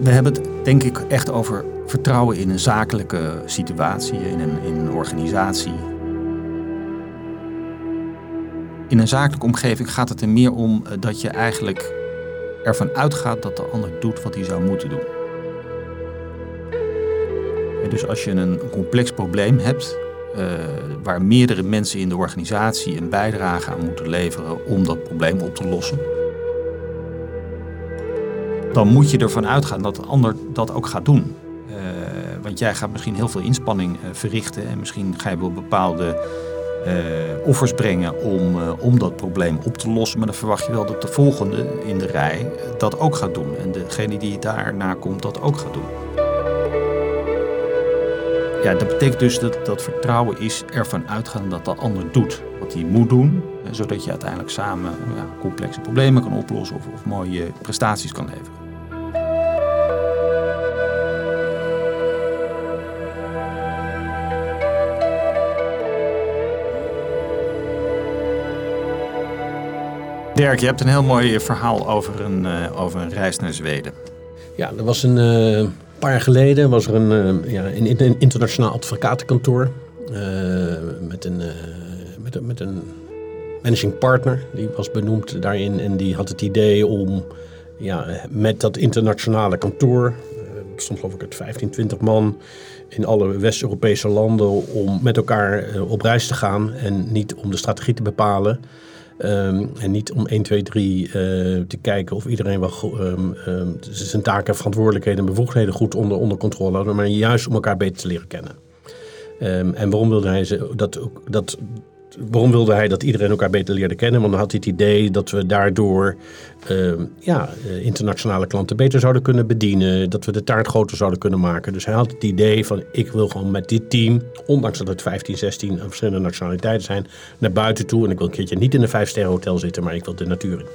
We hebben het denk ik echt over vertrouwen in een zakelijke situatie, in een, in een organisatie. In een zakelijke omgeving gaat het er meer om eh, dat je eigenlijk ervan uitgaat dat de ander doet wat hij zou moeten doen. Dus als je een complex probleem hebt, uh, waar meerdere mensen in de organisatie een bijdrage aan moeten leveren om dat probleem op te lossen, dan moet je ervan uitgaan dat de ander dat ook gaat doen. Uh, want jij gaat misschien heel veel inspanning uh, verrichten en misschien ga je wel bepaalde offers brengen om, om dat probleem op te lossen. Maar dan verwacht je wel dat de volgende in de rij dat ook gaat doen. En degene die daarna komt dat ook gaat doen. Ja, dat betekent dus dat, dat vertrouwen is ervan uitgaan dat de ander doet wat hij moet doen, zodat je uiteindelijk samen ja, complexe problemen kan oplossen of, of mooie prestaties kan leveren. Dirk, je hebt een heel mooi verhaal over een, uh, over een reis naar Zweden. Ja, er was een, uh, paar jaar geleden was er een, uh, ja, een, een internationaal advocatenkantoor met, een, met, met een managing partner. Die was benoemd daarin en die had het idee om ja, met dat internationale kantoor, soms geloof ik het 15, 20 man in alle West-Europese landen, om met elkaar op reis te gaan en niet om de strategie te bepalen. Um, en niet om 1, 2, 3 uh, te kijken of iedereen wel um, um, zijn taken, verantwoordelijkheden en bevoegdheden goed onder, onder controle hadden, maar juist om elkaar beter te leren kennen. en waarom wilde hij ze, dat, dat waarom wilde hij dat iedereen elkaar beter leerde kennen? Want dan had hij het idee dat we daardoor uh, ja, eh, internationale klanten beter zouden kunnen bedienen. Dat we de taart groter zouden kunnen maken. Dus hij had het idee van ik wil gewoon met dit team, ondanks dat het 15, 16 verschillende nationaliteiten zijn, naar buiten toe. En ik wil een keertje niet in een vijf sterren hotel zitten, maar ik wil de natuur in.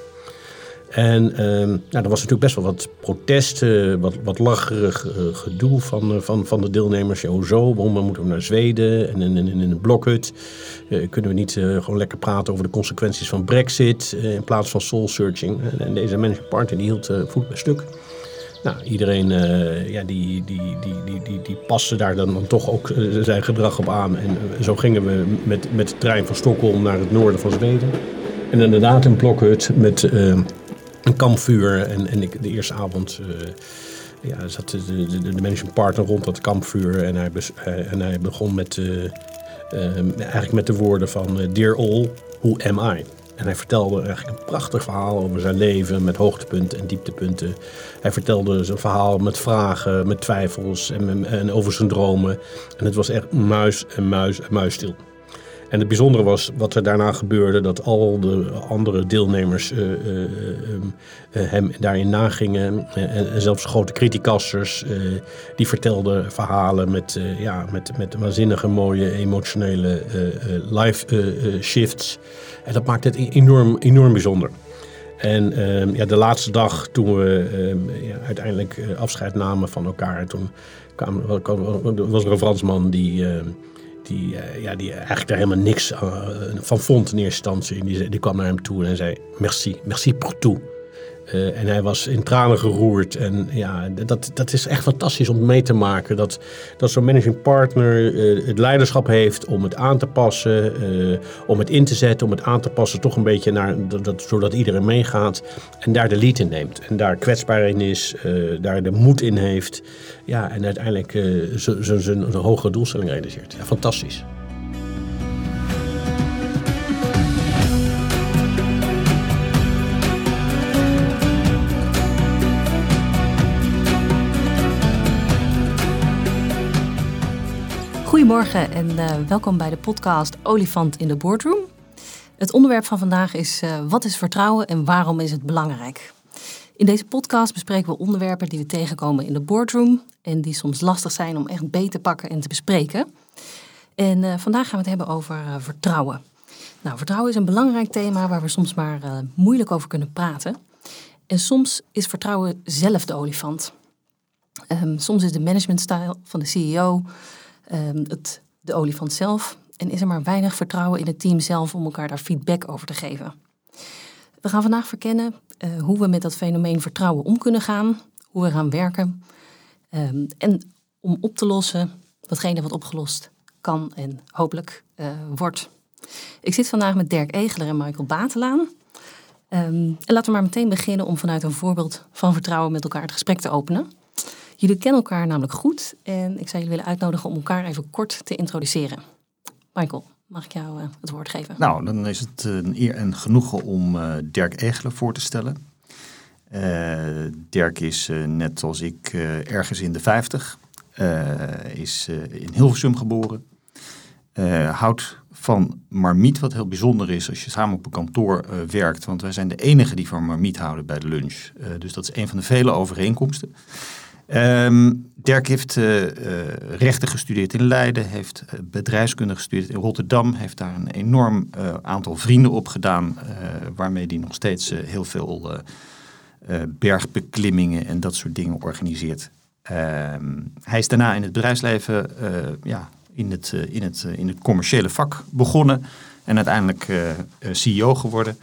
En uh, nou, er was natuurlijk best wel wat protest, uh, wat, wat lacherig uh, gedoe van, uh, van, van de deelnemers. Ja, hoezo? Waarom moeten we naar Zweden en in, in, in een blokhut? kunnen we niet gewoon lekker praten over de consequenties van brexit in plaats van soul searching? En, deze managing partner die hield voet bij stuk. Nou, iedereen ja, die, die, die, die, die, die paste daar dan, dan toch ook zijn gedrag op aan. En zo gingen we met, met de trein van Stockholm naar het noorden van Zweden. En inderdaad een blokhut met een kampvuur. En, en ik, de eerste avond uh, ja, zat de, de, de managing partner rond dat kampvuur. En hij, bes, uh, en hij begon met, uh, eigenlijk met de woorden van Dear all, who am I? En hij vertelde eigenlijk een prachtig verhaal over zijn leven met hoogtepunten en dieptepunten. Hij vertelde zijn verhaal met vragen, met twijfels en, en over zijn dromen. En het was echt muis en muis en muisstil. En het bijzondere was wat er daarna gebeurde, dat al de andere deelnemers uh, uh, hem daarin nagingen. en zelfs grote criticasters, die vertelden verhalen met, ja, met, met waanzinnige mooie emotionele live shifts. En dat maakte het e-, enorm, enorm bijzonder. En ehm, ja, de laatste dag toen we ehm, ja, uiteindelijk afscheid namen van elkaar, toen kwam, was er een Fransman die ehm, die, uh, ja, die eigenlijk daar helemaal niks uh, van vond in eerste instantie. Die, die kwam naar hem toe en zei: Merci, merci pour tout. Uh, en hij was in tranen geroerd. En ja, dat, dat is echt fantastisch om mee te maken. Dat, dat zo'n managing partner uh, het leiderschap heeft om het aan te passen, uh, om het in te zetten, om het aan te passen, toch een beetje naar, dat, zodat iedereen meegaat. En daar de lead in neemt. En daar kwetsbaar in is, daar de moed in heeft. Ja, en uiteindelijk zijn hogere doelstelling realiseert. Ja, fantastisch. Goedemorgen en uh, welkom bij de podcast Olifant in de Boardroom. Het onderwerp van vandaag is uh, wat is vertrouwen en waarom is het belangrijk? In deze podcast bespreken we onderwerpen die we tegenkomen in de boardroom en die soms lastig zijn om echt beet te pakken en te bespreken. En uh, vandaag gaan we het hebben over vertrouwen. Nou, vertrouwen is een belangrijk thema waar we soms maar moeilijk over kunnen praten. En soms is vertrouwen zelf de olifant. Um, soms is de managementstijl van de CEO um, het, de olifant zelf. En is er maar weinig vertrouwen in het team zelf om elkaar daar feedback over te geven. We gaan vandaag verkennen uh, hoe we met dat fenomeen vertrouwen om kunnen gaan. hoe we gaan werken. Ehm, en om op te lossen watgene wat opgelost kan en hopelijk uh, wordt. Ik zit vandaag met Dirk Egeler en Michael Batelaan. Ehm, en laten we maar meteen beginnen om vanuit een voorbeeld van vertrouwen met elkaar het gesprek te openen. Jullie kennen elkaar namelijk goed en ik zou jullie willen uitnodigen om elkaar even kort te introduceren. Michael, mag ik jou uh, het woord geven? Nou, dan is het een eer en genoegen om uh, Dirk Egeler voor te stellen. Uh, Dirk is net als ik ergens in de 50, is in Hilversum geboren, houdt van marmiet, wat heel bijzonder is als je samen op een kantoor werkt. Want wij zijn de enige die van marmiet houden bij de lunch. dus dat is een van de vele overeenkomsten. Um, Dirk heeft uh, uh, rechten gestudeerd in Leiden, heeft uh, bedrijfskunde gestudeerd in Rotterdam, heeft daar een enorm aantal vrienden op gedaan, waarmee hij nog steeds heel veel bergbeklimmingen en dat soort dingen organiseert. Ehm, hij is daarna in het bedrijfsleven, ja, in het, in, het, in het commerciële vak begonnen en uiteindelijk CEO geworden.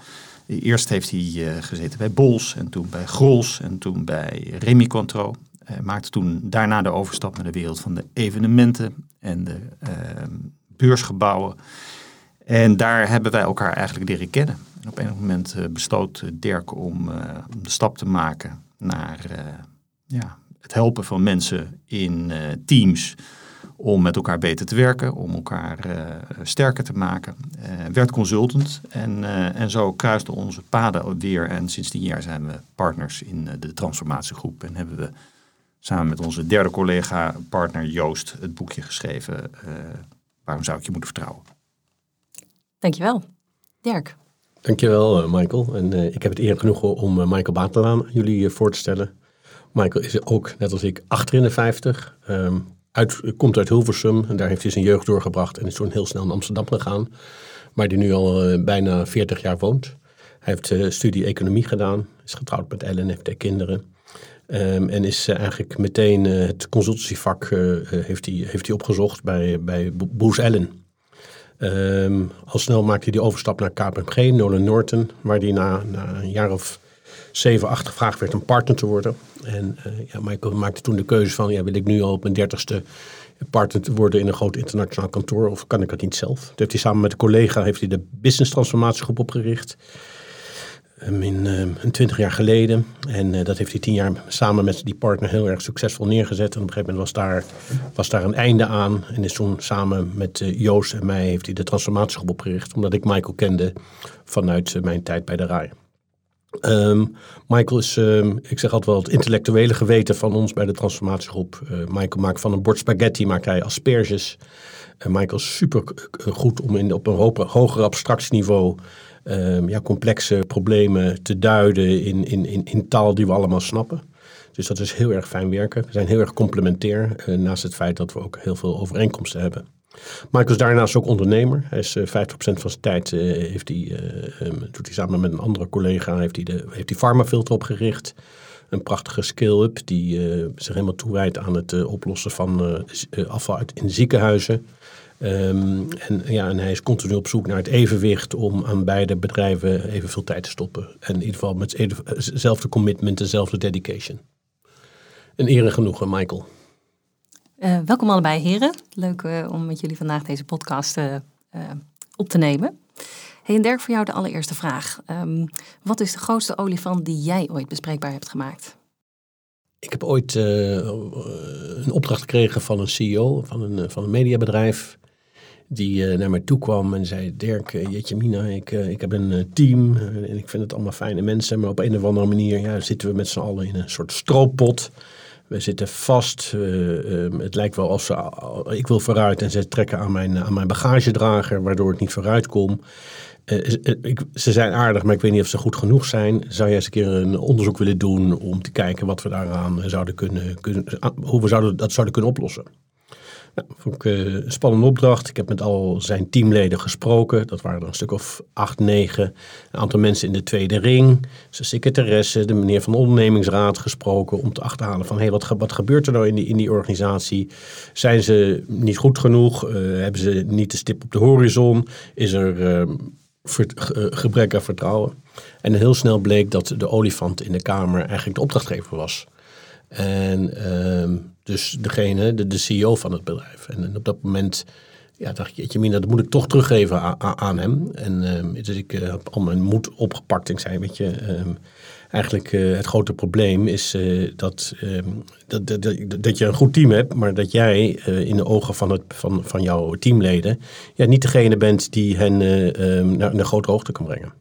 Eerst heeft hij gezeten bij Bols en toen bij Grols en toen bij Remy Contro. Uh, maakte toen daarna de overstap naar de wereld van de evenementen en de uh, beursgebouwen. En daar hebben wij elkaar eigenlijk leren kennen. En op een moment uh, besloot Dirk om, om, de stap te maken naar ja, het helpen van mensen in teams om met elkaar beter te werken, om elkaar sterker te maken. werd consultant en, en zo kruisten onze paden weer. En sinds tien jaar zijn we partners in de transformatiegroep en hebben we samen met onze derde collega, partner Joost, het boekje geschreven. Uh, waarom zou ik je moeten vertrouwen? Dankjewel. Dirk. Dankjewel, uh, Michael. En uh, ik heb het eer genoegen om Michael Batelaan jullie voor te stellen. Michael is ook, net als ik, achter in de 50. Um, uit, komt uit Hilversum en daar heeft hij zijn jeugd doorgebracht en is toen heel snel naar Amsterdam gegaan. Waar hij nu al bijna 40 jaar woont. Hij heeft studie economie gedaan, is getrouwd met Ellen, heeft twee kinderen. Um, en is uh, eigenlijk meteen uh, het consultancyvak uh, heeft hij heeft opgezocht bij, bij Bruce Allen. Um, al snel maakte hij die overstap naar KPMG, Nolan Norton, waar hij na, na een jaar of zeven, acht gevraagd werd om partner te worden. En ja, Michael maakte toen de keuze van, ja, wil ik nu al op mijn dertigste partner te worden in een groot internationaal kantoor of kan ik dat niet zelf? Toen heeft hij samen met een collega heeft hij de business transformatiegroep opgericht in, uh, een twintig jaar geleden. En uh, dat heeft hij tien jaar samen met die partner heel erg succesvol neergezet. En op een gegeven moment was daar, was daar een einde aan. En is toen samen met uh, Joost en mij heeft hij de transformatiegroep opgericht. Omdat ik Michael kende vanuit mijn tijd bij de RAI. Um, Michael is, ik zeg altijd wel, het intellectuele geweten van ons bij de transformatiegroep. Michael maakt van een bord spaghetti maakt hij asperges. Michael is super goed om in, op een hoger abstractieniveau um, ja, complexe problemen te duiden in, in, in, in taal die we allemaal snappen. Dus dat is heel erg fijn werken. We zijn heel erg complementair, uh, naast het feit dat we ook heel veel overeenkomsten hebben. Michael is daarnaast ook ondernemer. Hij is uh, eh, 50% van zijn tijd uh, heeft hij, um, doet hij samen met een andere collega heeft hij de heeft hij Pharmafilter opgericht. Een prachtige scale-up die zich helemaal toewijdt aan het oplossen van afval uit, in ziekenhuizen. Um, en, ja, en hij is continu op zoek naar het evenwicht om aan beide bedrijven evenveel tijd te stoppen. En in ieder geval met hetzelfde commitment, dezelfde dedication. Een ere genoegen, Michael. Uh, welkom allebei, heren. Leuk uh, om met jullie vandaag deze podcast uh, op te nemen. Hey, en Dirk, voor jou de allereerste vraag. Um, wat is de grootste olifant die jij ooit bespreekbaar hebt gemaakt? Ik heb ooit een opdracht gekregen van een CEO van een, van een mediabedrijf die uh, naar mij toe kwam en zei: Dirk, jeetje Mina, ik, uh, ik heb een team en ik vind het allemaal fijne mensen, maar op een of andere manier ja, zitten we met z'n allen in een soort strooppot. We zitten vast. Ehm, het lijkt wel alsof ze, ik wil vooruit en ze trekken aan mijn, aan mijn bagagedrager, waardoor ik niet vooruit kom. Ik, ze zijn aardig, maar ik weet niet of ze goed genoeg zijn. Zou jij eens een keer een onderzoek willen doen om te kijken wat we daaraan zouden kunnen, kunnen hoe we zouden, dat zouden kunnen oplossen? Vond ik eh, een spannende opdracht. Ik heb met al zijn teamleden gesproken. Dat waren er een stuk of acht, negen. Een aantal mensen in de tweede ring. Zijn secretaresse, de meneer van de ondernemingsraad gesproken. Om te achterhalen van, hey, wat, gebeurt er nou in die, in die organisatie? Zijn ze niet goed genoeg? Uh, hebben ze niet de stip op de horizon? Is er uh, gebrek aan vertrouwen? En heel snel bleek dat de olifant in de kamer eigenlijk de opdrachtgever was. En ehm, dus degene, de, de CEO van het bedrijf. En, op dat moment ja, dacht ik, dat moet ik toch teruggeven aan, aan hem. En ehm, dus ik uh, heb al mijn moed opgepakt. En ik zei, weet je, ehm, eigenlijk uh, het grote probleem is uh, dat, um, dat, dat, dat, dat, je een goed team hebt, maar dat jij in de ogen van, het, van, van jouw teamleden ja, niet degene bent die hen naar een grote hoogte kan brengen.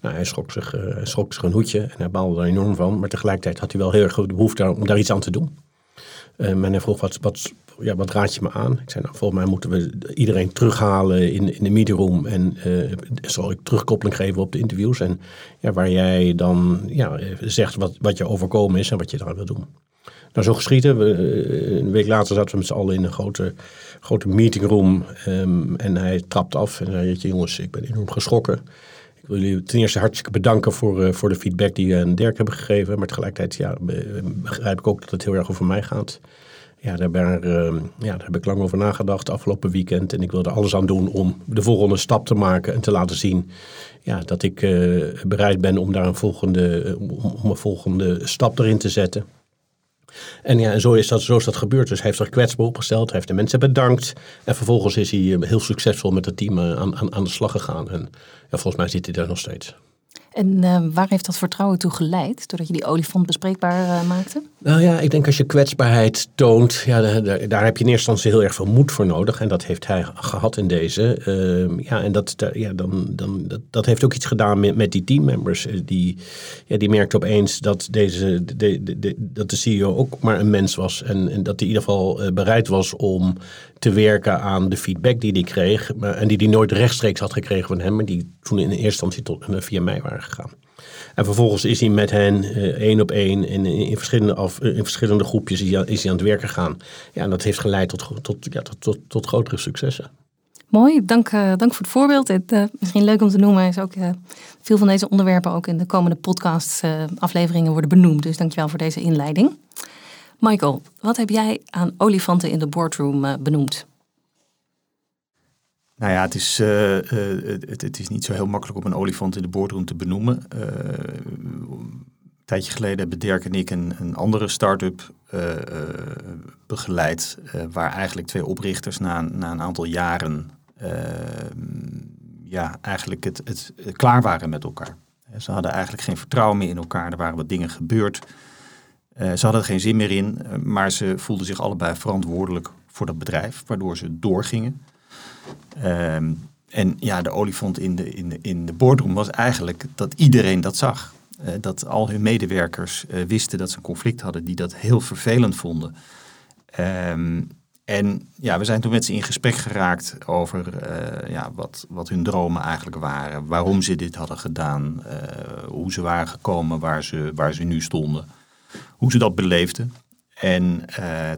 Nou, hij schrok zich, schrok zich een hoedje en hij baalde er enorm van. Maar tegelijkertijd had hij wel heel erg de behoefte om daar iets aan te doen. Um, vroeg, wat, ja, wat raad je me aan? Ik zei, nou, volgens mij moeten we iedereen terughalen in, in de meetingroom. En uh, zal ik terugkoppeling geven op de interviews. En ja, waar jij dan ja, zegt wat, wat je overkomen is en wat je daar wil doen. Nou, zo geschieden. We, eh, een week later zaten we met z'n allen in een grote, grote meetingroom. Um, en hij trapt af en zei, jongens, ik ben enorm geschrokken. Ik wil jullie ten eerste hartstikke bedanken voor, uh, voor de feedback die je aan Dirk hebben gegeven. Maar tegelijkertijd ja, begrijp ik ook dat het heel erg over mij gaat. Ja daar, ben, uh, ja, heb ik lang over nagedacht afgelopen weekend. En ik wilde alles aan doen om de volgende stap te maken en te laten zien ja, dat ik uh, bereid ben om daar een volgende, om een volgende stap erin te zetten. En ja, en zo is dat, zo is dat gebeurd. Dus hij heeft zich kwetsbaar opgesteld, hij heeft de mensen bedankt. En vervolgens is hij heel succesvol met het team aan, aan, aan de slag gegaan. En ja, volgens mij zit hij daar nog steeds. En uh, waar heeft dat vertrouwen toe geleid, doordat je die olifant bespreekbaar uh, maakte? Nou ja, ik denk als je kwetsbaarheid toont, ja, daar, heb je in eerste instantie heel erg veel moed voor nodig. En dat heeft hij gehad in deze. Uh, ja, en dat, ja, dan, dan, dat, dat, heeft ook iets gedaan met, met die teammembers. Die, ja, die merkte opeens dat, deze, de, de, de, dat de CEO ook maar een mens was. En, en dat hij in ieder geval bereid was om te werken aan de feedback die hij kreeg. Maar, en die hij nooit rechtstreeks had gekregen van hem. Maar die toen in eerste instantie tot, via mij waren gegaan. En vervolgens is hij met hen uh, één op één in, in, verschillende, af, in verschillende groepjes is hij, is hij aan het werk gegaan. Ja, en dat heeft geleid tot, tot, ja, tot, tot, tot grotere successen. Mooi, dank, dank voor het voorbeeld. Het, misschien leuk om te noemen is ook veel van deze onderwerpen ook in de komende podcast afleveringen worden benoemd. Dus dankjewel voor deze inleiding. Michael, wat heb jij aan olifanten in de boardroom benoemd? Nou ja, het is, uh, het, het, is niet zo heel makkelijk om een olifant in de boardroom te benoemen. Een tijdje geleden hebben Dirk en ik een, een andere start-up begeleid. waar eigenlijk twee oprichters na, na een aantal jaren ja, eigenlijk het, het, klaar waren met elkaar. Ze hadden eigenlijk geen vertrouwen meer in elkaar. Er waren wat dingen gebeurd. Ze hadden er geen zin meer in, maar ze voelden zich allebei verantwoordelijk voor dat bedrijf, waardoor ze doorgingen. Um, en ja, de olifant in de, in, de, in de boardroom was eigenlijk dat iedereen dat zag. Uh, dat al hun medewerkers wisten dat ze een conflict hadden, die dat heel vervelend vonden. Um, en ja, we zijn toen met ze in gesprek geraakt over ja, wat, wat hun dromen eigenlijk waren. Waarom ze dit hadden gedaan. hoe ze waren gekomen waar ze, waar ze nu stonden. Hoe ze dat beleefden. En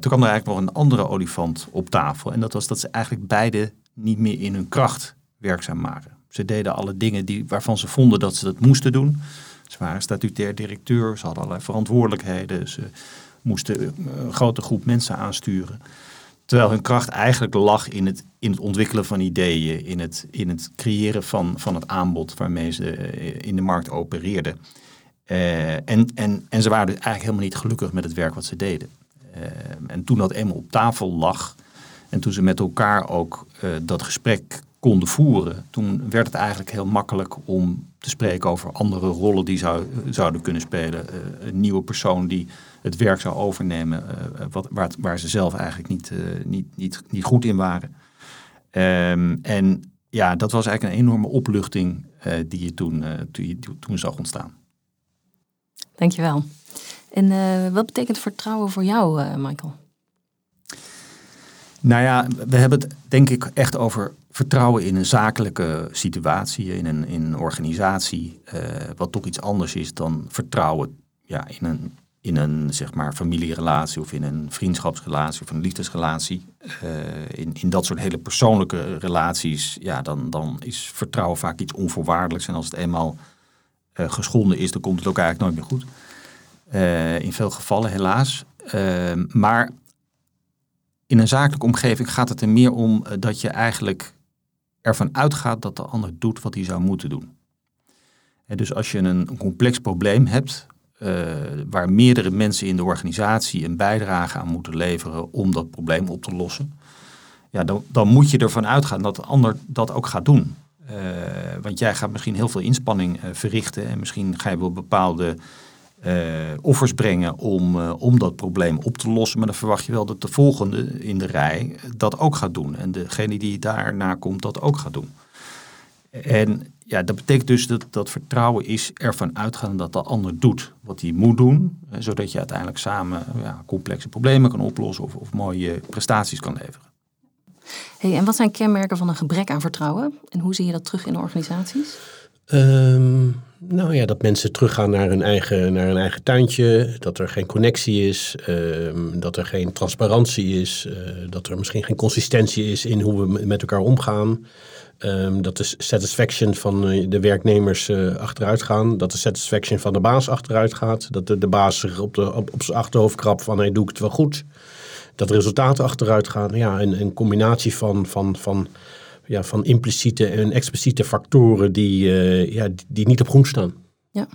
toen kwam er eigenlijk nog een andere olifant op tafel. En dat was dat ze eigenlijk beide niet meer in hun kracht werkzaam waren. Ze deden alle dingen die, waarvan ze vonden dat ze dat moesten doen. Ze waren statutair directeur, ze hadden allerlei verantwoordelijkheden, ze moesten een grote groep mensen aansturen. Terwijl hun kracht eigenlijk lag in het, in het ontwikkelen van ideeën, in het, in het creëren van, van het aanbod waarmee ze eh, in de markt opereerden. Uh, en, en, en ze waren dus eigenlijk helemaal niet gelukkig met het werk wat ze deden. Uh, en toen dat eenmaal op tafel lag, en toen ze met elkaar ook uh, dat gesprek konden voeren, toen werd het eigenlijk heel makkelijk om te spreken over andere rollen die zou, zouden kunnen spelen. Een nieuwe persoon die het werk zou overnemen, wat, waar, waar, ze zelf eigenlijk niet, niet, niet, niet goed in waren. Um, en ja, dat was eigenlijk een enorme opluchting die je toen, toen, je toen zag ontstaan. Dankjewel. En wat betekent vertrouwen voor jou, Michael? Nou ja, we hebben het denk ik echt over vertrouwen in een zakelijke situatie, in een, in een organisatie, uh, wat toch iets anders is dan vertrouwen ja, in, een, in een zeg maar, familierelatie of in een vriendschapsrelatie of een liefdesrelatie. In, in dat soort hele persoonlijke relaties, ja, dan, dan is vertrouwen vaak iets onvoorwaardelijks. En als het eenmaal geschonden is, dan komt het ook eigenlijk nooit meer goed. in veel gevallen helaas. maar in een zakelijke omgeving gaat het er meer om eh, dat je eigenlijk ervan uitgaat dat de ander doet wat hij zou moeten doen. dus als je een complex probleem hebt, waar meerdere mensen in de organisatie een bijdrage aan moeten leveren om dat probleem op te lossen. Ja, dan, dan moet je ervan uitgaan dat de ander dat ook gaat doen. Want jij gaat misschien heel veel inspanning verrichten en misschien ga je wel bepaalde offers brengen om, om dat probleem op te lossen. Maar dan verwacht je wel dat de volgende in de rij dat ook gaat doen. En degene die daarna komt dat ook gaat doen. En ja, dat betekent dus dat, dat vertrouwen is ervan uitgaan dat de ander doet wat hij moet doen, zodat je uiteindelijk samen ja, complexe problemen kan oplossen of, of mooie prestaties kan leveren. Hey, en wat zijn kenmerken van een gebrek aan vertrouwen en hoe zie je dat terug in de organisaties? Um, nou ja, dat mensen teruggaan naar hun eigen, naar hun eigen tuintje, dat er geen connectie is, um, dat er geen transparantie is, uh, dat er misschien geen consistentie is in hoe we met elkaar omgaan. Um, dat de satisfaction van eh, de werknemers uh, achteruit gaan. Dat de satisfaction van de baas achteruit gaat. Dat de, baas zich op, de, op, zijn achterhoofd krabt van hey, doe ik het wel goed. Dat resultaten achteruit gaan. Ja, een, een combinatie van, van, van, ja, van impliciete en expliciete factoren die, uh, ja, die, die, niet op groen staan. Ja.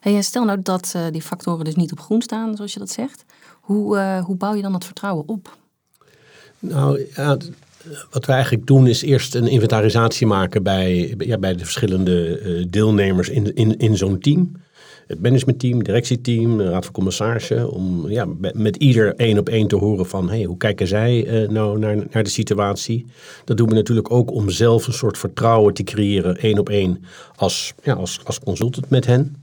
Hey, stel nou dat uh, die factoren dus niet op groen staan, zoals je dat zegt. Hoe, uh, hoe bouw je dan dat vertrouwen op? Nou ja, wat we eigenlijk doen is eerst een inventarisatie maken bij, ja, bij de verschillende deelnemers in, in, in zo'n team. Het managementteam, directieteam, raad van commissarissen. Om ja, met ieder één op één te horen van hey, hoe kijken zij uh, nou naar, naar de situatie. Dat doen we natuurlijk ook om zelf een soort vertrouwen te creëren, één op één, als, ja, als, als consultant met hen.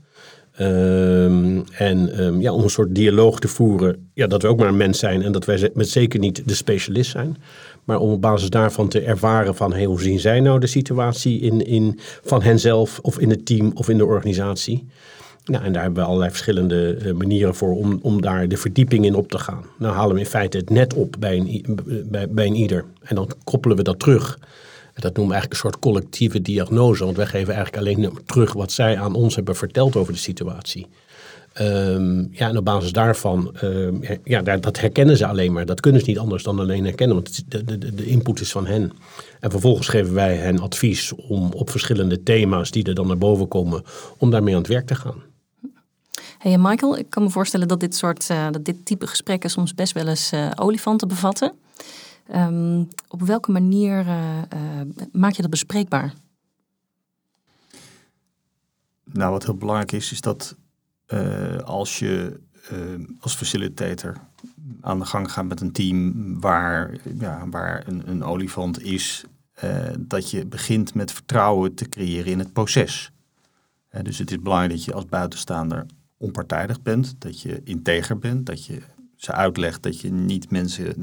Um, en um, ja, om een soort dialoog te voeren, ja, dat we ook maar een mens zijn en dat wij met zeker niet de specialist zijn. Maar om op basis daarvan te ervaren van hey, hoe zien zij nou de situatie in, in, van henzelf of in het team of in de organisatie. Nou, en daar hebben we allerlei verschillende uh, manieren voor om, om daar de verdieping in op te gaan. Nou halen we in feite het net op bij een, bij, bij een ieder. En dan koppelen we dat terug. Dat noemen we eigenlijk een soort collectieve diagnose. Want wij geven eigenlijk alleen terug wat zij aan ons hebben verteld over de situatie. Um, ja, en op basis daarvan, um, ja, dat herkennen ze alleen maar. Dat kunnen ze niet anders dan alleen herkennen, want de, de, de input is van hen. En vervolgens geven wij hen advies om op verschillende thema's die er dan naar boven komen, om daarmee aan het werk te gaan. Hey Michael, ik kan me voorstellen dat dit soort, uh, dat dit type gesprekken soms best wel eens uh, olifanten bevatten. Um, op welke manier maak je dat bespreekbaar? Nou, wat heel belangrijk is, is dat als je als facilitator aan de gang gaat met een team waar, ja, waar een, een olifant is, dat je begint met vertrouwen te creëren in het proces. dus het is belangrijk dat je als buitenstaander onpartijdig bent, dat je integer bent, dat je ze uitlegt dat je niet mensen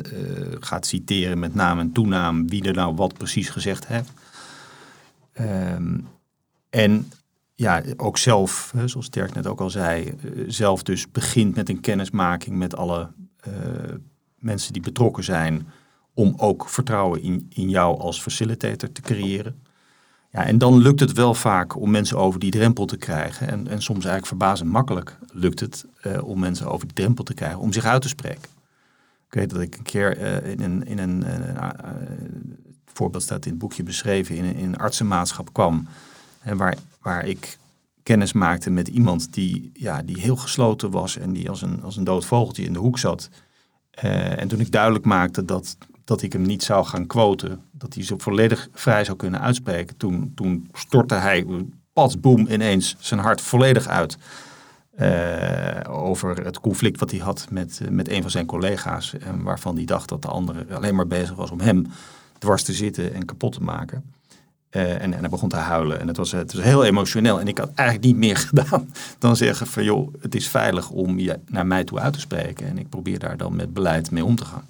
gaat citeren met naam en toenaam wie er nou wat precies gezegd heeft. Um, en ja, ook zelf, zoals Dirk net ook al zei, eh, zelf dus begint met een kennismaking met alle uh, mensen die betrokken zijn, om ook vertrouwen in, in jou als facilitator te creëren. Ja, en dan lukt het wel vaak om mensen over die drempel te krijgen. En, en soms eigenlijk verbazend makkelijk lukt het uh, om mensen over die drempel te krijgen, om zich uit te spreken. Ik weet dat ik een keer uh, in een, in een voorbeeld staat in het boekje beschreven, in, in een artsenmaatschap kwam. En waar waar ik kennis maakte met iemand die, ja, die heel gesloten was en die als een, als een dood vogeltje in de hoek zat. En toen ik duidelijk maakte dat, dat ik hem niet zou gaan quoten, dat hij zo volledig vrij zou kunnen uitspreken, toen, toen stortte hij, pas boem, ineens zijn hart volledig uit. Uh, over het conflict wat hij had met, met een van zijn collega's. En waarvan hij dacht dat de andere alleen maar bezig was om hem dwars te zitten en kapot te maken. Uh, en, en hij begon te huilen. En het was, het was heel emotioneel. En ik had eigenlijk niet meer gedaan dan zeggen van joh, het is veilig om je naar mij toe uit te spreken. En ik probeer daar dan met beleid mee om te gaan.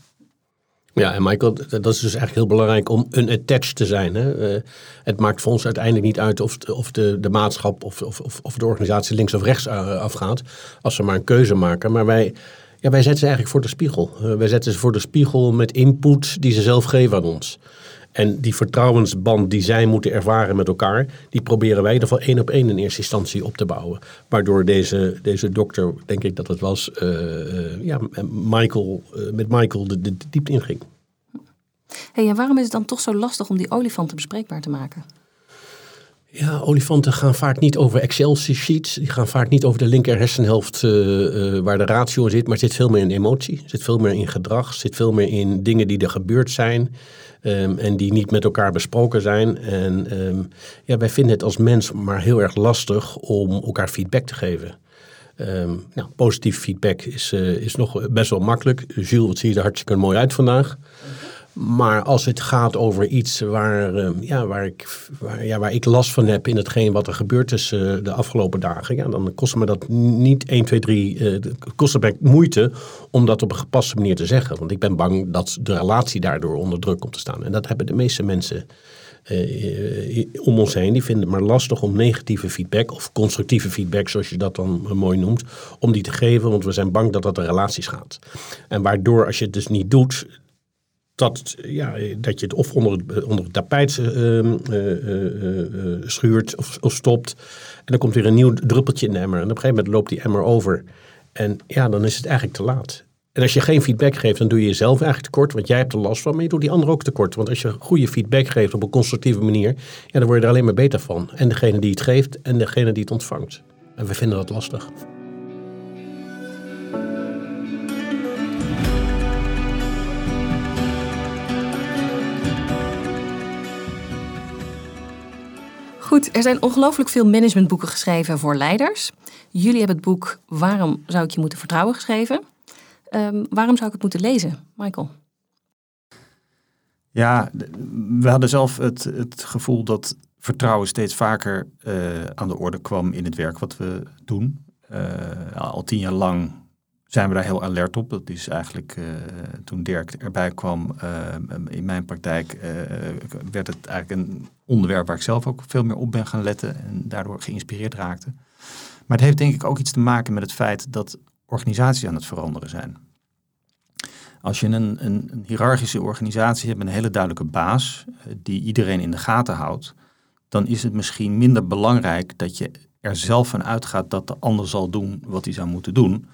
Ja, en Michael, dat is dus eigenlijk heel belangrijk om unattached te zijn. Hè? Uh, het maakt voor ons uiteindelijk niet uit of, of de, de maatschap of, of, of de organisatie links of rechts uh, afgaat. Als ze maar een keuze maken. Maar wij, ja, wij zetten ze eigenlijk voor de spiegel. Uh, wij zetten ze voor de spiegel met input die ze zelf geven aan ons. En die vertrouwensband die zij moeten ervaren met elkaar, die proberen wij in ieder geval één op één in eerste instantie op te bouwen. Waardoor deze, deze dokter, denk ik dat het was, uh, uh, ja, Michael, uh, met Michael de, diepte inging. Hey, en waarom is het dan toch zo lastig om die olifanten bespreekbaar te maken? Ja, olifanten gaan vaak niet over Excel-sheets. Die gaan vaak niet over de linker hersenhelft uh, waar de ratio zit. Maar zit veel meer in emotie. Zit veel meer in gedrag. Zit veel meer in dingen die er gebeurd zijn. Um, en die niet met elkaar besproken zijn. En um, ja, wij vinden het als mens maar heel erg lastig om elkaar feedback te geven. Um, nou, positief feedback is, uh, is nog best wel makkelijk. Jules, wat zie je er hartstikke mooi uit vandaag. Maar als het gaat over iets waar, uh, ja, waar, ik, ja, waar ik last van heb in hetgeen wat er gebeurd is uh, de afgelopen dagen, ja, dan kost me dat niet 1, 2, 3, uh, kost het moeite om dat op een gepaste manier te zeggen. Want ik ben bang dat de relatie daardoor onder druk komt te staan. En dat hebben de meeste mensen uh, om ons heen. Die vinden het maar lastig om negatieve feedback of constructieve feedback, zoals je dat dan mooi noemt, om die te geven. Want we zijn bang dat dat de relaties gaat. En waardoor als je het dus niet doet, dat, ja, dat je het of onder het, onder het tapijt uh, uh, schuurt of, of, stopt. En dan komt weer een nieuw druppeltje in de emmer. En op een gegeven moment loopt die emmer over. En ja, dan is het eigenlijk te laat. En als je geen feedback geeft, dan doe je jezelf eigenlijk tekort, want jij hebt er last van, maar je doet die ander ook tekort. Want als je goede feedback geeft op een constructieve manier, ja, dan word je er alleen maar beter van. En degene die het geeft en degene die het ontvangt. En we vinden dat lastig. Goed, er zijn ongelooflijk veel managementboeken geschreven voor leiders. Jullie hebben het boek Waarom zou ik je moeten vertrouwen geschreven. Um, waarom zou ik het moeten lezen, Michael? Ja, we hadden zelf het, het gevoel dat vertrouwen steeds vaker uh, aan de orde kwam in het werk wat we doen. Uh, al tien jaar lang zijn we daar heel alert op. Dat is eigenlijk uh, toen Dirk erbij kwam in mijn praktijk, werd het eigenlijk een onderwerp waar ik zelf ook veel meer op ben gaan letten en daardoor geïnspireerd raakte. Maar het heeft denk ik ook iets te maken met het feit dat organisaties aan het veranderen zijn. Als je een, een, een hiërarchische organisatie hebt met een hele duidelijke baas eh, die iedereen in de gaten houdt, dan is het misschien minder belangrijk dat je er zelf van uitgaat dat de ander zal doen wat hij zou moeten doen,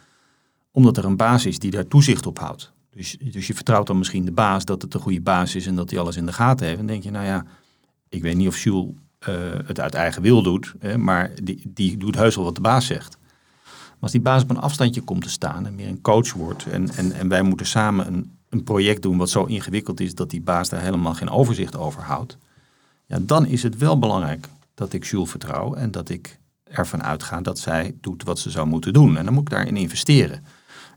omdat er een baas is die daar toezicht op houdt. Dus, dus je vertrouwt dan misschien de baas dat het een goede baas is en dat hij alles in de gaten heeft. En denk je, nou ja, ik weet niet of Jules uh, het uit eigen wil doet, hè, maar die, die doet heus wel wat de baas zegt. Maar als die baas op een afstandje komt te staan en meer een coach wordt en, en, en wij moeten samen een, een project doen wat zo ingewikkeld is dat die baas daar helemaal geen overzicht over houdt, ja, dan is het wel belangrijk dat ik Jules vertrouw en dat ik ervan uitga dat zij doet wat ze zou moeten doen. En dan moet ik daarin investeren.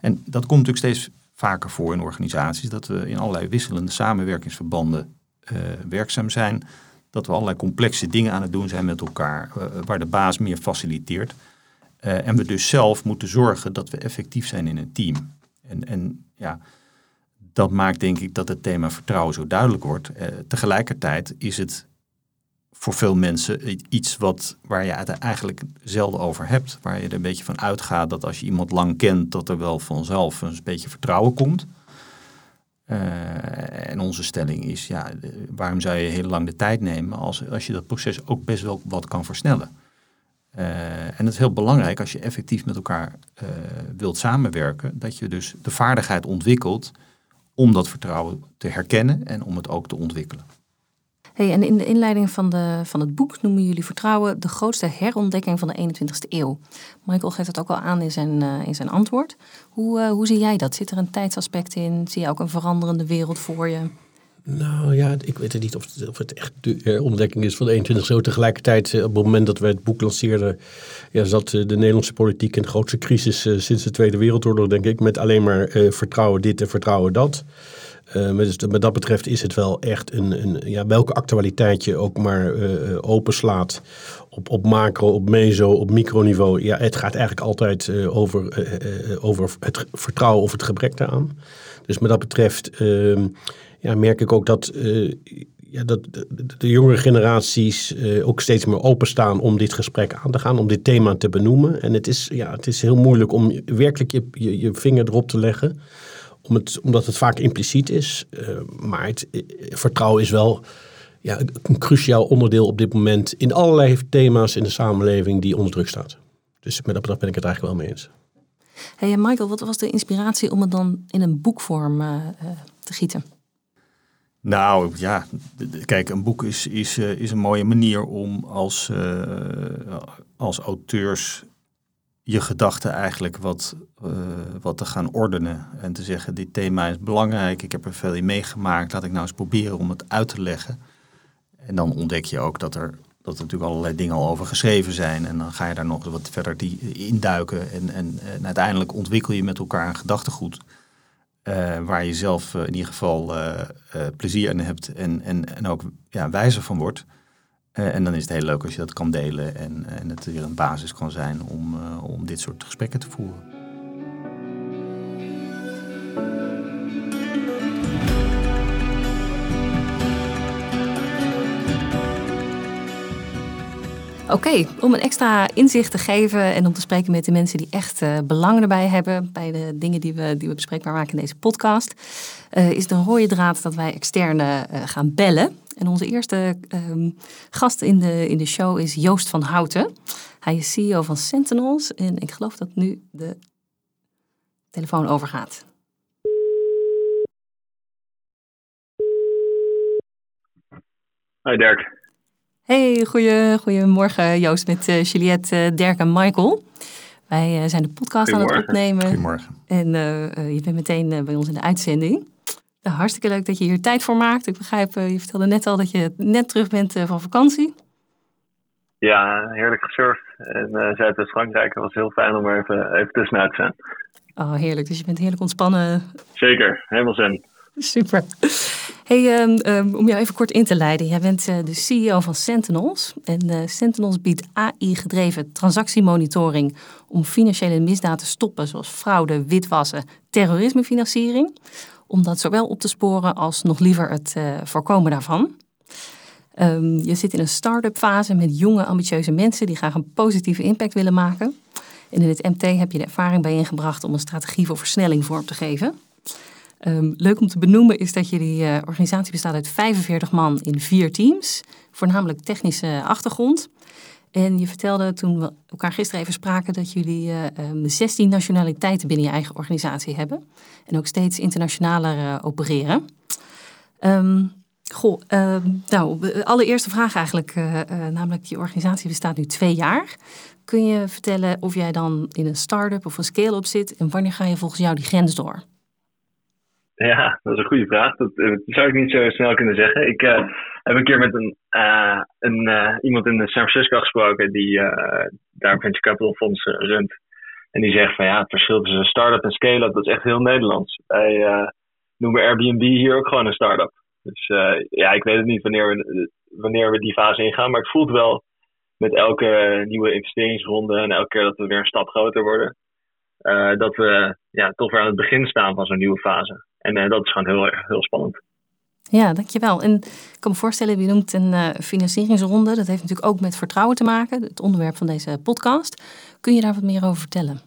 En dat komt natuurlijk steeds vaker voor in organisaties, dat we in allerlei wisselende samenwerkingsverbanden uh, werkzaam zijn, dat we allerlei complexe dingen aan het doen zijn met elkaar, uh, waar de baas meer faciliteert. Uh, en we dus zelf moeten zorgen dat we effectief zijn in een team. En, en ja, dat maakt denk ik dat het thema vertrouwen zo duidelijk wordt. Tegelijkertijd is het voor veel mensen iets wat, waar je het eigenlijk zelden over hebt. Waar je er een beetje van uitgaat dat als je iemand lang kent, dat er wel vanzelf een beetje vertrouwen komt. Uh, en onze stelling is, ja, waarom zou je heel lang de tijd nemen als, als je dat proces ook best wel wat kan versnellen? Uh, en het is heel belangrijk als je effectief met elkaar uh, wilt samenwerken, dat je dus de vaardigheid ontwikkelt om dat vertrouwen te herkennen en om het ook te ontwikkelen. Hey, en in de inleiding van, de, van het boek noemen jullie vertrouwen de grootste herontdekking van de 21ste eeuw. Michael geeft het ook al aan in zijn, uh, in zijn antwoord. Hoe, hoe zie jij dat? Zit er een tijdsaspect in? Zie je ook een veranderende wereld voor je? Nou ja, ik weet het niet of het, echt de ontdekking is van de 21 zo. Tegelijkertijd, op het moment dat we het boek lanceerden, ja, zat de Nederlandse politiek in de grootste crisis sinds de Tweede Wereldoorlog, denk ik. Met alleen maar vertrouwen dit en vertrouwen dat. Uh, dus met dat betreft is het wel echt een, een ja, welke actualiteit je ook maar uh, openslaat. Op, op macro, op meso, op microniveau. Ja, het gaat eigenlijk altijd over, over het vertrouwen of het gebrek daaraan. Dus met dat betreft ehm, ja, merk ik ook dat, ja, dat de, jongere generaties ook steeds meer openstaan om dit gesprek aan te gaan, om dit thema te benoemen. En het is, ja, het is heel moeilijk om werkelijk je, je vinger erop te leggen, om het, omdat het vaak impliciet is. Uh, maar het vertrouwen is wel ja, een cruciaal onderdeel op dit moment in allerlei thema's in de samenleving die onder druk staat. Dus met dat betreft ben ik het eigenlijk wel mee eens. Hey Michael, wat was de inspiratie om het dan in een boekvorm te gieten? Nou ja, kijk, een boek is, is, is een mooie manier om als, als auteurs je gedachten eigenlijk wat, wat te gaan ordenen. En te zeggen, dit thema is belangrijk, ik heb er veel in meegemaakt, laat ik nou eens proberen om het uit te leggen. En dan ontdek je ook dat er dat er natuurlijk allerlei dingen al over geschreven zijn. En dan ga je daar nog wat verder die induiken. En, en, uiteindelijk ontwikkel je met elkaar een gedachtegoed. Uh, waar je zelf in ieder geval plezier in hebt en, en, en ook ja, wijzer van wordt. En dan is het heel leuk als je dat kan delen en, en het weer een basis kan zijn om, om dit soort gesprekken te voeren. Oké, om een extra inzicht te geven en om te spreken met de mensen die echt uh, belang erbij hebben bij de dingen die we, die we bespreekbaar maken in deze podcast, is een rode draad dat wij externe gaan bellen. En onze eerste ehm, gast in de, in de show is Joost van Houten. Hij is CEO van Sentinels en ik geloof dat nu de telefoon overgaat. Hi Dirk. Hey, goeie, goedemorgen Joost met uh, Juliette, uh, Dirk en Michael. Wij uh, zijn de podcast aan het opnemen. Goedemorgen. En je bent meteen bij ons in de uitzending. Nou, hartstikke leuk dat je hier tijd voor maakt. Ik begrijp, je vertelde net al dat je net terug bent van vakantie. Ja, heerlijk gesurfd. En Zuidwest-Frankrijk was heel fijn om er even, even tussenuit te zijn. Oh, heerlijk. Dus je bent heerlijk ontspannen. Zeker, helemaal zen. Super. Hey, um, um, om jou even kort in te leiden. Jij bent uh, de CEO van Sentinels. En uh, Sentinels biedt AI-gedreven transactiemonitoring om financiële misdaad te stoppen, zoals fraude, witwassen, terrorismefinanciering. Om dat zowel op te sporen als nog liever het uh, voorkomen daarvan. Um, je zit in een start-up fase met jonge, ambitieuze mensen die graag een positieve impact willen maken. En in het MT heb je de ervaring bij ingebracht om een strategie voor versnelling vorm te geven. Um, leuk om te benoemen is dat jullie uh, organisatie bestaat uit 45 man in vier teams, voornamelijk technische achtergrond. En je vertelde toen we elkaar gisteren even spraken dat jullie uh, um, 16 nationaliteiten binnen je eigen organisatie hebben en ook steeds internationaler uh, opereren. Um, goh, nou, de allereerste vraag eigenlijk, namelijk je organisatie bestaat nu twee jaar. Kun je vertellen of jij dan in een start-up of een scale-up zit en wanneer ga je volgens jou die grens door? Ja, dat is een goede vraag. Dat, dat zou ik niet zo snel kunnen zeggen. Ik uh, heb een keer met een, uh, een, uh, iemand in San Francisco gesproken die daar Venture Capital Fonds runt. En die zegt van ja, het verschil tussen start-up en scale-up, dat is echt heel Nederlands. Wij noemen Airbnb hier ook gewoon een start-up. Dus ja, ik weet het niet wanneer we, wanneer we die fase ingaan, maar het voelt wel met elke nieuwe investeringsronde en elke keer dat we weer een stap groter worden, dat we ja, toch weer aan het begin staan van zo'n nieuwe fase. En uh, dat is gewoon heel, heel spannend. Ja, dankjewel. En ik kan me voorstellen, je noemt een uh, financieringsronde. Dat heeft natuurlijk ook met vertrouwen te maken, het onderwerp van deze podcast. Kun je daar wat meer over vertellen?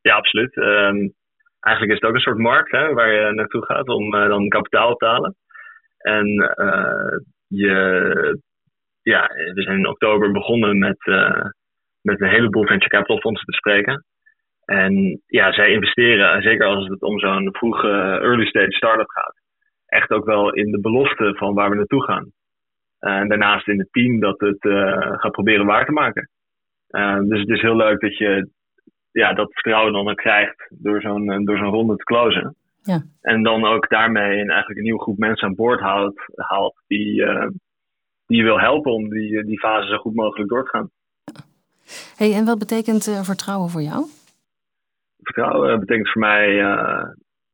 Ja, absoluut. Um, eigenlijk is het ook een soort markt hè, waar je naartoe gaat om uh, dan kapitaal te halen. En je, ja, we zijn in oktober begonnen met, met een heleboel venture capital fondsen te spreken. En ja, zij investeren, zeker als het om zo'n vroege early stage start-up gaat, echt ook wel in de belofte van waar we naartoe gaan. En daarnaast in het team dat het uh, gaat proberen waar te maken. Uh, dus het is heel leuk dat je ja, dat vertrouwen dan ook krijgt door zo'n eh, door zo'n ronde te closen. Ja. En dan ook daarmee een, eigenlijk een nieuwe groep mensen aan boord haalt, haalt die, uh, die je wil helpen om die, die fase zo goed mogelijk door te gaan. Hey, en wat betekent vertrouwen voor jou? vertrouwen betekent voor mij uh,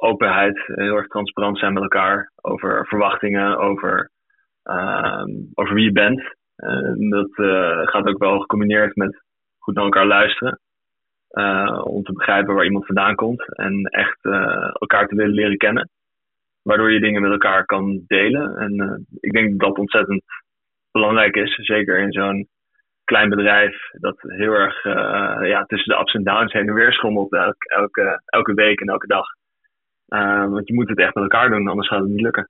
openheid, heel erg transparant zijn met elkaar over verwachtingen, over, uh, over wie je bent. Uh, dat gaat ook wel gecombineerd met goed naar elkaar luisteren. om te begrijpen waar iemand vandaan komt en echt elkaar te willen leren kennen. Waardoor je dingen met elkaar kan delen. En ik denk dat dat ontzettend belangrijk is, zeker in zo'n klein bedrijf dat heel erg ja, tussen de ups en downs heen en weer schommelt elke, elke, elke week en elke dag. Uh, want je moet het echt met elkaar doen, anders gaat het niet lukken.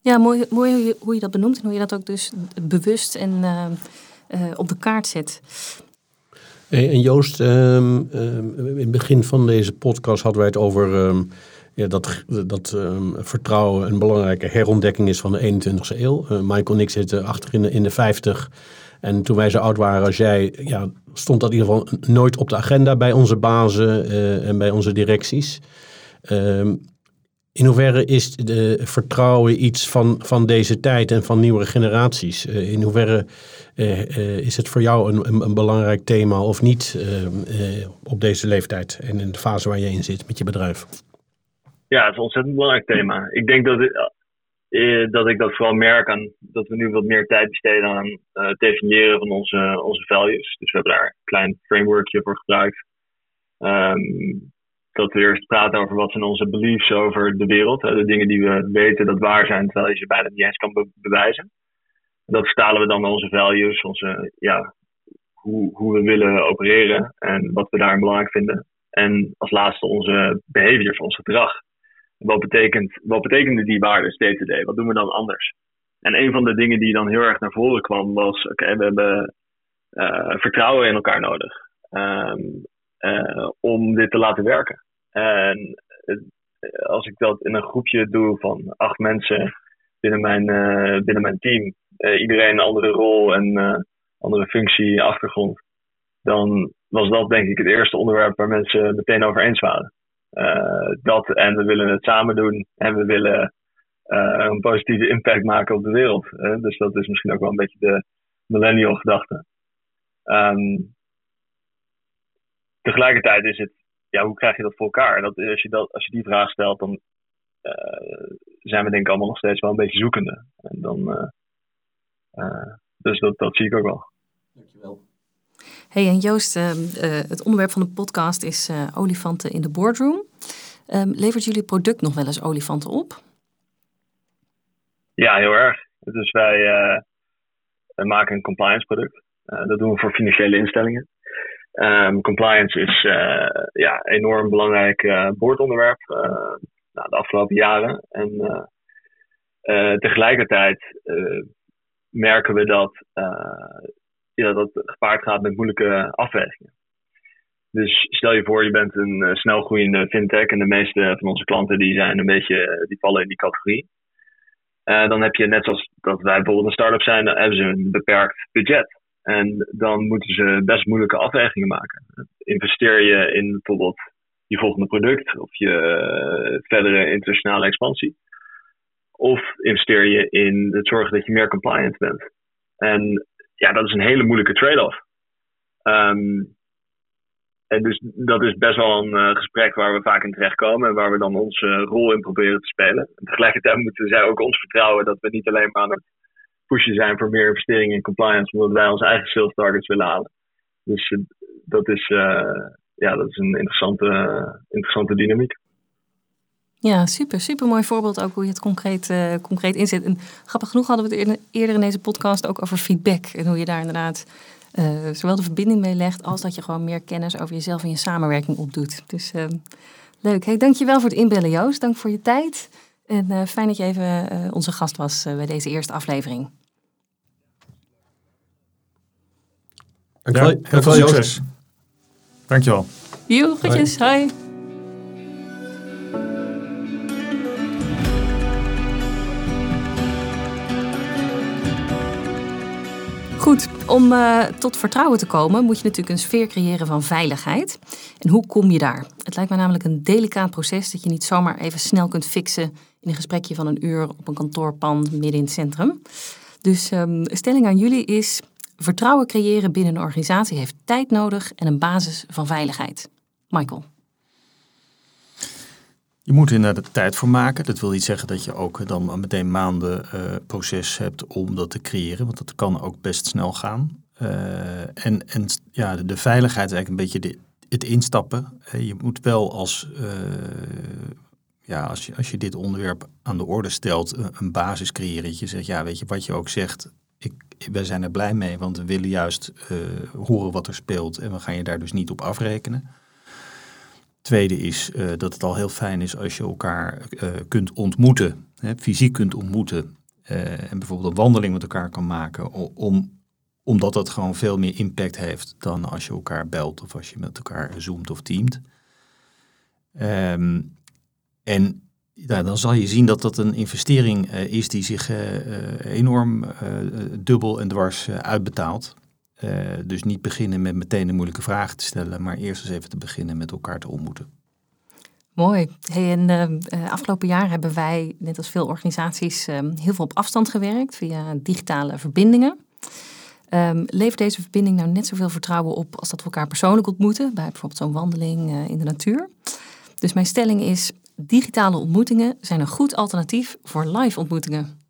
Ja, mooi, mooi hoe, je, hoe je dat benoemt en hoe je dat ook dus bewust en uh, op de kaart zet. Hey, en Joost, um, um, in het begin van deze podcast hadden wij het over um, ja, dat, dat ehm, vertrouwen een belangrijke herontdekking is van de 21ste eeuw. Uh, Michael en ik zitten achter in de, in de 50. En toen wij zo oud waren als jij, ja, stond dat in ieder geval nooit op de agenda bij onze bazen en bij onze directies. Ehm, in hoeverre is de vertrouwen iets van, van deze tijd en van nieuwe generaties? Uh, in hoeverre uh, uh, is het voor jou een, een, belangrijk thema of niet op deze leeftijd en in de fase waar je in zit met je bedrijf? Ja, het is een ontzettend belangrijk thema. Ik denk dat, dat ik dat vooral merk aan dat we nu wat meer tijd besteden aan het definiëren van onze, onze values. Dus we hebben daar een klein frameworkje voor gebruikt. Um, dat we eerst praten over wat zijn onze beliefs over de wereld. Hè, de dingen die we weten dat waar zijn, terwijl je ze bijna niet eens kan bewijzen. Dat vertalen we dan onze values, onze, ja, hoe, hoe we willen opereren en wat we daar belangrijk vinden. En als laatste onze behaviors, ons gedrag. Wat, betekent, wat betekenen die waarden day to day? Wat doen we dan anders? En een van de dingen die dan heel erg naar voren kwam was: oké, we hebben uh, vertrouwen in elkaar nodig. Um, uh, om dit te laten werken. En als ik dat in een groepje doe van acht mensen binnen mijn, uh, binnen mijn team, iedereen een andere rol en andere functie, achtergrond, dan was dat denk ik het eerste onderwerp waar mensen meteen over eens waren. dat en we willen het samen doen en we willen een positieve impact maken op de wereld. dus dat is misschien ook wel een beetje de millennial gedachte. Um, tegelijkertijd is het, ja, hoe krijg je dat voor elkaar? Dat, als, je dat, als je die vraag stelt, dan uh, zijn we denk ik allemaal nog steeds wel een beetje zoekende. En dan, uh, uh, dus dat, dat zie ik ook wel. Dankjewel. Hey, en Joost, het onderwerp van de podcast is olifanten in de boardroom. Um, levert jullie product nog wel eens olifanten op? Ja, heel erg. Dus wij, wij maken een compliance product. dat doen we voor financiële instellingen. Um, compliance is uh, ja, enorm belangrijk uh, boordonderwerp uh, nou, de afgelopen jaren. En tegelijkertijd merken we dat, ja, dat het gepaard gaat met moeilijke afwegingen. Dus stel je voor, je bent een snelgroeiende fintech en de meeste van onze klanten die zijn een beetje, die vallen in die categorie. dan heb je net zoals dat wij bijvoorbeeld een start-up zijn, hebben ze een beperkt budget. En dan moeten ze best moeilijke afwegingen maken. Investeer je in bijvoorbeeld je volgende product of je uh, verdere internationale expansie? Of investeer je in het zorgen dat je meer compliant bent? En ja, dat is een hele moeilijke trade-off. Um, en dus dat is best wel een uh, gesprek waar we vaak in terechtkomen en waar we dan onze rol in proberen te spelen. En tegelijkertijd moeten zij ook ons vertrouwen dat we niet alleen maar aan pushen zijn voor meer investeringen in compliance, omdat wij onze eigen sales targets willen halen. Dus uh, dat, is, uh, ja, dat is een interessante, interessante dynamiek. Ja, super. Super mooi voorbeeld ook hoe je het concreet, uh, concreet inzet. En grappig genoeg hadden we het eerder in deze podcast ook over feedback. En hoe je daar inderdaad zowel de verbinding mee legt als dat je gewoon meer kennis over jezelf en je samenwerking opdoet. Dus uh, leuk. Hey, dankjewel voor het inbellen Joost. Dank voor je tijd. En fijn dat je even onze gast was bij deze eerste aflevering. Dankjewel. Ja, heel veel succes. Dankjewel. Jo, groetjes. Hoi. Goed, om uh, tot vertrouwen te komen moet je natuurlijk een sfeer creëren van veiligheid. En hoe kom je daar? Het lijkt me namelijk een delicaat proces dat je niet zomaar even snel kunt fixen in een gesprekje van een uur op een kantoorpand midden in het centrum. Dus um, stelling aan jullie is: Vertrouwen creëren binnen een organisatie heeft tijd nodig en een basis van veiligheid. Michael. Je moet er de tijd voor maken. Dat wil niet zeggen dat je ook dan meteen maanden uh, proces hebt om dat te creëren, want dat kan ook best snel gaan. Uh, en, en ja, de, de, veiligheid is eigenlijk een beetje de, het instappen. Uh, je moet wel als, ja, als, je, als je dit onderwerp aan de orde stelt, een basis creëren. Dat je zegt, ja, weet je, wat je ook zegt, ik, wij zijn er blij mee, want we willen juist uh, horen wat er speelt en we gaan je daar dus niet op afrekenen. Tweede is uh, dat het al heel fijn is als je elkaar uh, kunt ontmoeten, hè, fysiek kunt ontmoeten en bijvoorbeeld een wandeling met elkaar kan maken, om, omdat dat gewoon veel meer impact heeft dan als je elkaar belt of als je met elkaar zoomt of teamt. Um, En ja, dan zal je zien dat dat een investering uh, is die zich uh, enorm dubbel en dwars uitbetaalt. dus niet beginnen met meteen de moeilijke vragen te stellen, maar eerst eens even te beginnen met elkaar te ontmoeten. Mooi. Hey, en afgelopen jaar hebben wij, net als veel organisaties, heel veel op afstand gewerkt via digitale verbindingen. Um, levert deze verbinding nou net zoveel vertrouwen op als dat we elkaar persoonlijk ontmoeten, bij bijvoorbeeld zo'n wandeling in de natuur? Dus mijn stelling is: digitale ontmoetingen zijn een goed alternatief voor live ontmoetingen.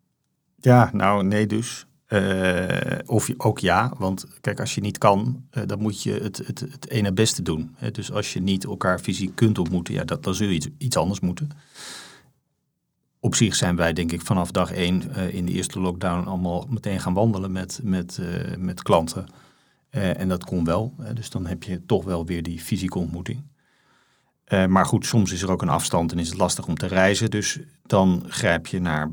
Ja, nou nee dus. Uh, of ook ja, want kijk, als je niet kan, uh, dan moet je het, het, het ene beste doen. Hè? Dus als je niet elkaar fysiek kunt ontmoeten, ja, dat, dan zul je iets, iets anders moeten. Op zich zijn wij, denk ik, vanaf dag één uh, in de eerste lockdown allemaal meteen gaan wandelen met, met, met klanten. en dat kon wel, hè? dus dan heb je toch wel weer die fysieke ontmoeting. Maar goed, soms is er ook een afstand en is het lastig om te reizen. Dus dan grijp je naar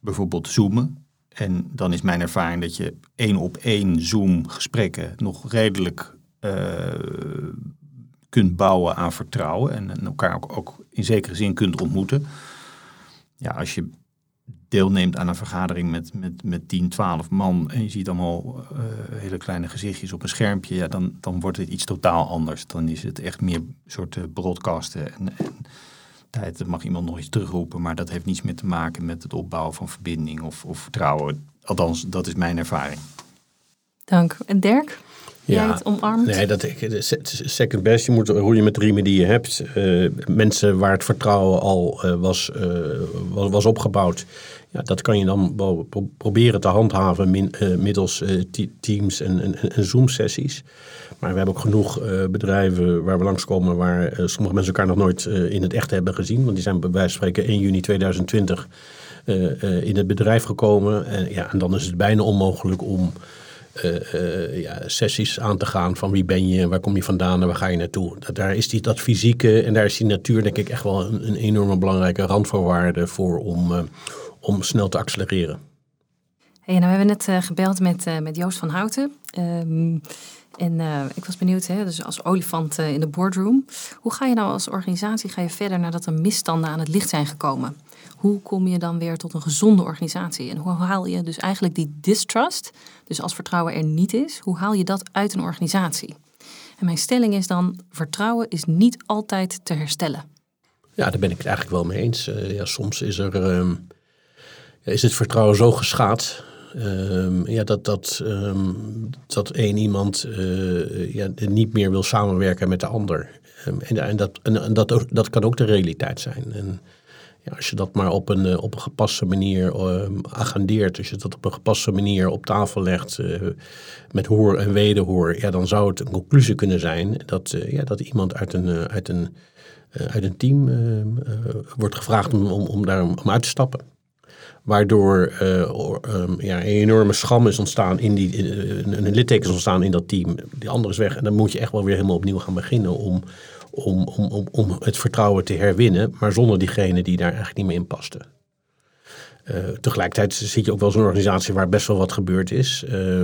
bijvoorbeeld zoomen. En dan is mijn ervaring dat je één op één Zoom gesprekken nog redelijk uh, kunt bouwen aan vertrouwen en, en elkaar ook, ook, in zekere zin kunt ontmoeten. Ja, als je deelneemt aan een vergadering met, met, met 10, 12 man en je ziet allemaal uh, hele kleine gezichtjes op een schermpje, ja, dan, dan wordt het iets totaal anders. Dan is het echt meer soort uh, broadcasten en, en tijd mag iemand nog iets terugroepen, maar dat heeft niets meer te maken met het opbouwen van verbinding of, of vertrouwen. Althans, dat is mijn ervaring. Dank. En Dirk? Ja, Jij het omarmt? Nee, dat second best. Je moet roeien met de riemen die je hebt. Uh, mensen waar het vertrouwen al uh, was, uh, was, was, opgebouwd. Ja, dat kan je dan proberen te handhaven min, middels teams en, en, Zoom-sessies. Maar we hebben ook genoeg uh, bedrijven waar we langskomen waar sommige mensen elkaar nog nooit in het echt hebben gezien. Want die zijn bij wijze van spreken 1 juni 2020 in het bedrijf gekomen. En, ja, en dan is het bijna onmogelijk om ja, sessies aan te gaan van wie ben je en waar kom je vandaan en waar ga je naartoe. Dat, daar is die, dat fysieke en daar is die natuur denk ik echt wel een, een enorme belangrijke randvoorwaarde voor om, om snel te accelereren. Hey, nou, we hebben net gebeld met, met Joost van Houten. Um, en uh, ik was benieuwd, hè, dus als olifant in de boardroom, hoe ga je nou als organisatie ga je verder nadat er misstanden aan het licht zijn gekomen? Hoe kom je dan weer tot een gezonde organisatie? En hoe haal je dus eigenlijk die distrust, dus als vertrouwen er niet is, hoe haal je dat uit een organisatie? En mijn stelling is dan, vertrouwen is niet altijd te herstellen. Ja, daar ben ik het eigenlijk wel mee eens. Ja, soms is, er, uh, is het vertrouwen zo geschaad Um, ja, dat, dat, um, dat één iemand uh, ja, niet meer wil samenwerken met de ander. Um, en, en, dat, en, dat, dat kan ook de realiteit zijn. En ja, als je dat maar op een, uh, op een gepaste manier agendeert, als je dat op een gepaste manier op tafel legt uh, met hoor en wederhoor, ja, dan zou het een conclusie kunnen zijn dat, ja, dat iemand uit een, uit een, uit een team wordt gevraagd om, om, om daar om uit te stappen. Waardoor uh, um, ja, een enorme scham is ontstaan in die. Een litteken is ontstaan in dat team. Die andere is weg. En dan moet je echt wel weer helemaal opnieuw gaan beginnen om, om, om, om, om het vertrouwen te herwinnen. Maar zonder diegene die daar eigenlijk niet meer in paste. Uh, tegelijkertijd zie je ook wel zo'n organisatie waar best wel wat gebeurd is. Uh,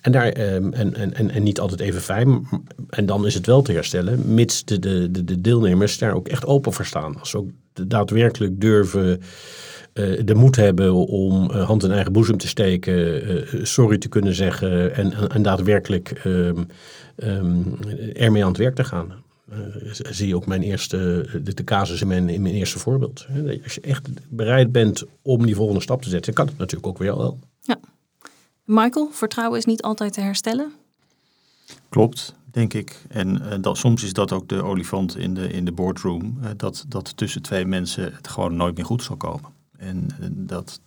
en, daar, uh, en, en, en niet altijd even fijn. En dan is het wel te herstellen, mits de, de, de, de deelnemers daar ook echt open voor staan. Als ze ook daadwerkelijk durven uh, de moed hebben om uh, hand in eigen boezem te steken, uh, sorry te kunnen zeggen en, en daadwerkelijk um, um, ermee aan het werk te gaan. zie je ook mijn eerste, de, de casus in mijn, in mijn eerste voorbeeld. Als je echt bereid bent om die volgende stap te zetten, kan het natuurlijk ook weer wel. Ja. Michael, vertrouwen is niet altijd te herstellen? Klopt, denk ik. En uh, dat, soms is dat ook de olifant in de, in de boardroom. Uh, dat, dat tussen twee mensen het gewoon nooit meer goed zal komen. En dat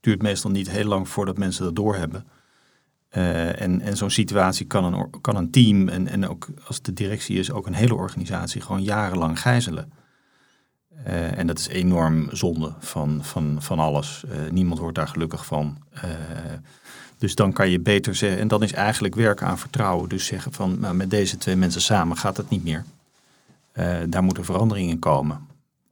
duurt meestal niet heel lang voordat mensen dat doorhebben. Uh, en en zo'n situatie kan een, kan een team en, en ook als de directie is, ook een hele organisatie gewoon jarenlang gijzelen. Uh, en dat is enorm zonde van, van, van alles. Uh, niemand wordt daar gelukkig van. dus dan kan je beter zeggen, en dan is eigenlijk werken aan vertrouwen. Dus zeggen van nou, met deze twee mensen samen gaat het niet meer. daar moeten veranderingen komen.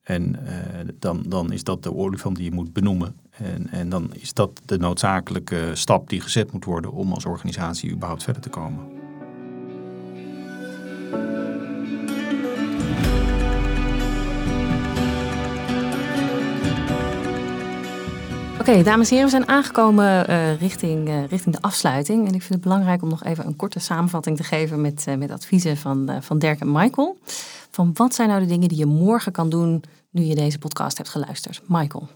En eh, dan, dan is dat de olifant die je moet benoemen. En, en dan is dat de noodzakelijke stap die gezet moet worden om als organisatie überhaupt verder te komen. Oké, dames en heren, we zijn aangekomen eh, richting, eh, richting de afsluiting. En ik vind het belangrijk om nog even een korte samenvatting te geven met, met adviezen van, van Dirk en Michael. Van wat zijn nou de dingen die je morgen kan doen nu je deze podcast hebt geluisterd? Michael.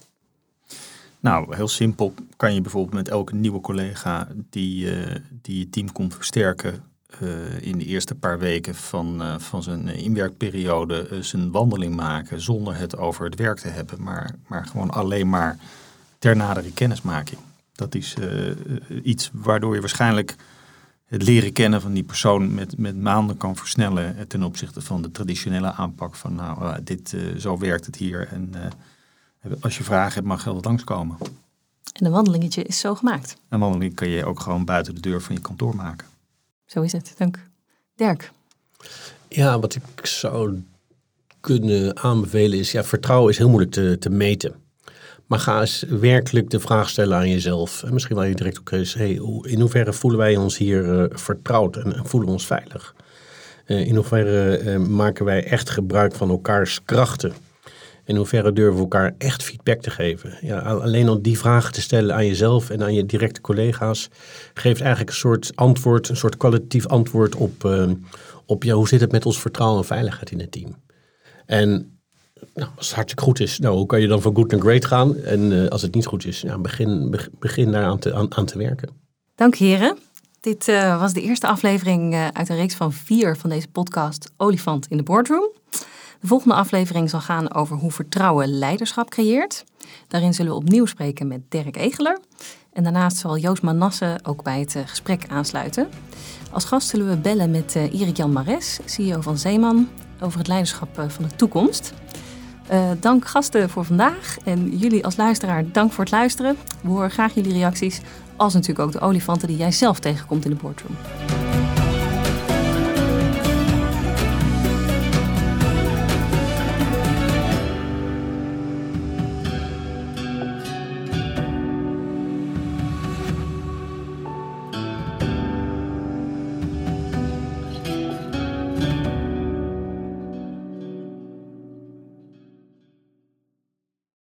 Nou, heel simpel kan je bijvoorbeeld met elke nieuwe collega die, die je team komt versterken, in de eerste paar weken van, van zijn inwerkperiode zijn wandeling maken zonder het over het werk te hebben, maar, maar gewoon alleen maar ter nadere kennismaking. Dat is iets waardoor je waarschijnlijk het leren kennen van die persoon met, met maanden kan versnellen ten opzichte van de traditionele aanpak van nou, uh, dit, uh, zo werkt het hier en als je vragen hebt mag je altijd langskomen. En een wandelingetje is zo gemaakt. Een wandeling kan je ook gewoon buiten de deur van je kantoor maken. Zo is het, dank. Dirk? Ja, wat ik zou kunnen aanbevelen is, ja, vertrouwen is heel moeilijk te, te meten. Maar ga eens werkelijk de vraag stellen aan jezelf. En misschien wel je direct ook eens, in hoeverre voelen wij ons hier uh, vertrouwd en, en, voelen we ons veilig? Uh, in hoeverre uh, maken wij echt gebruik van elkaars krachten? In hoeverre durven we elkaar echt feedback te geven? Ja, alleen al die vragen te stellen aan jezelf en aan je directe collega's geeft eigenlijk een soort antwoord, een soort kwalitatief antwoord op, op hoe zit het met ons vertrouwen en veiligheid in het team? En nou, als het hartstikke goed is, nou, hoe kan je dan van good naar great gaan? En uh, als het niet goed is, begin, begin daar aan te, aan, aan te werken. Dank heren. Dit uh, was de eerste aflevering uh, uit een reeks van vier van deze podcast Olifant in de Boardroom. De volgende aflevering zal gaan over hoe vertrouwen leiderschap creëert. Daarin zullen we opnieuw spreken met Dirk Egeler. En daarnaast zal Joost Manasse ook bij het gesprek aansluiten. Als gast zullen we bellen met Erik Jan Mares, CEO van Zeeman, over het leiderschap van de toekomst. Uh, dank gasten voor vandaag en jullie als luisteraar dank voor het luisteren. We horen graag jullie reacties, als natuurlijk ook de olifanten die jij zelf tegenkomt in de boardroom.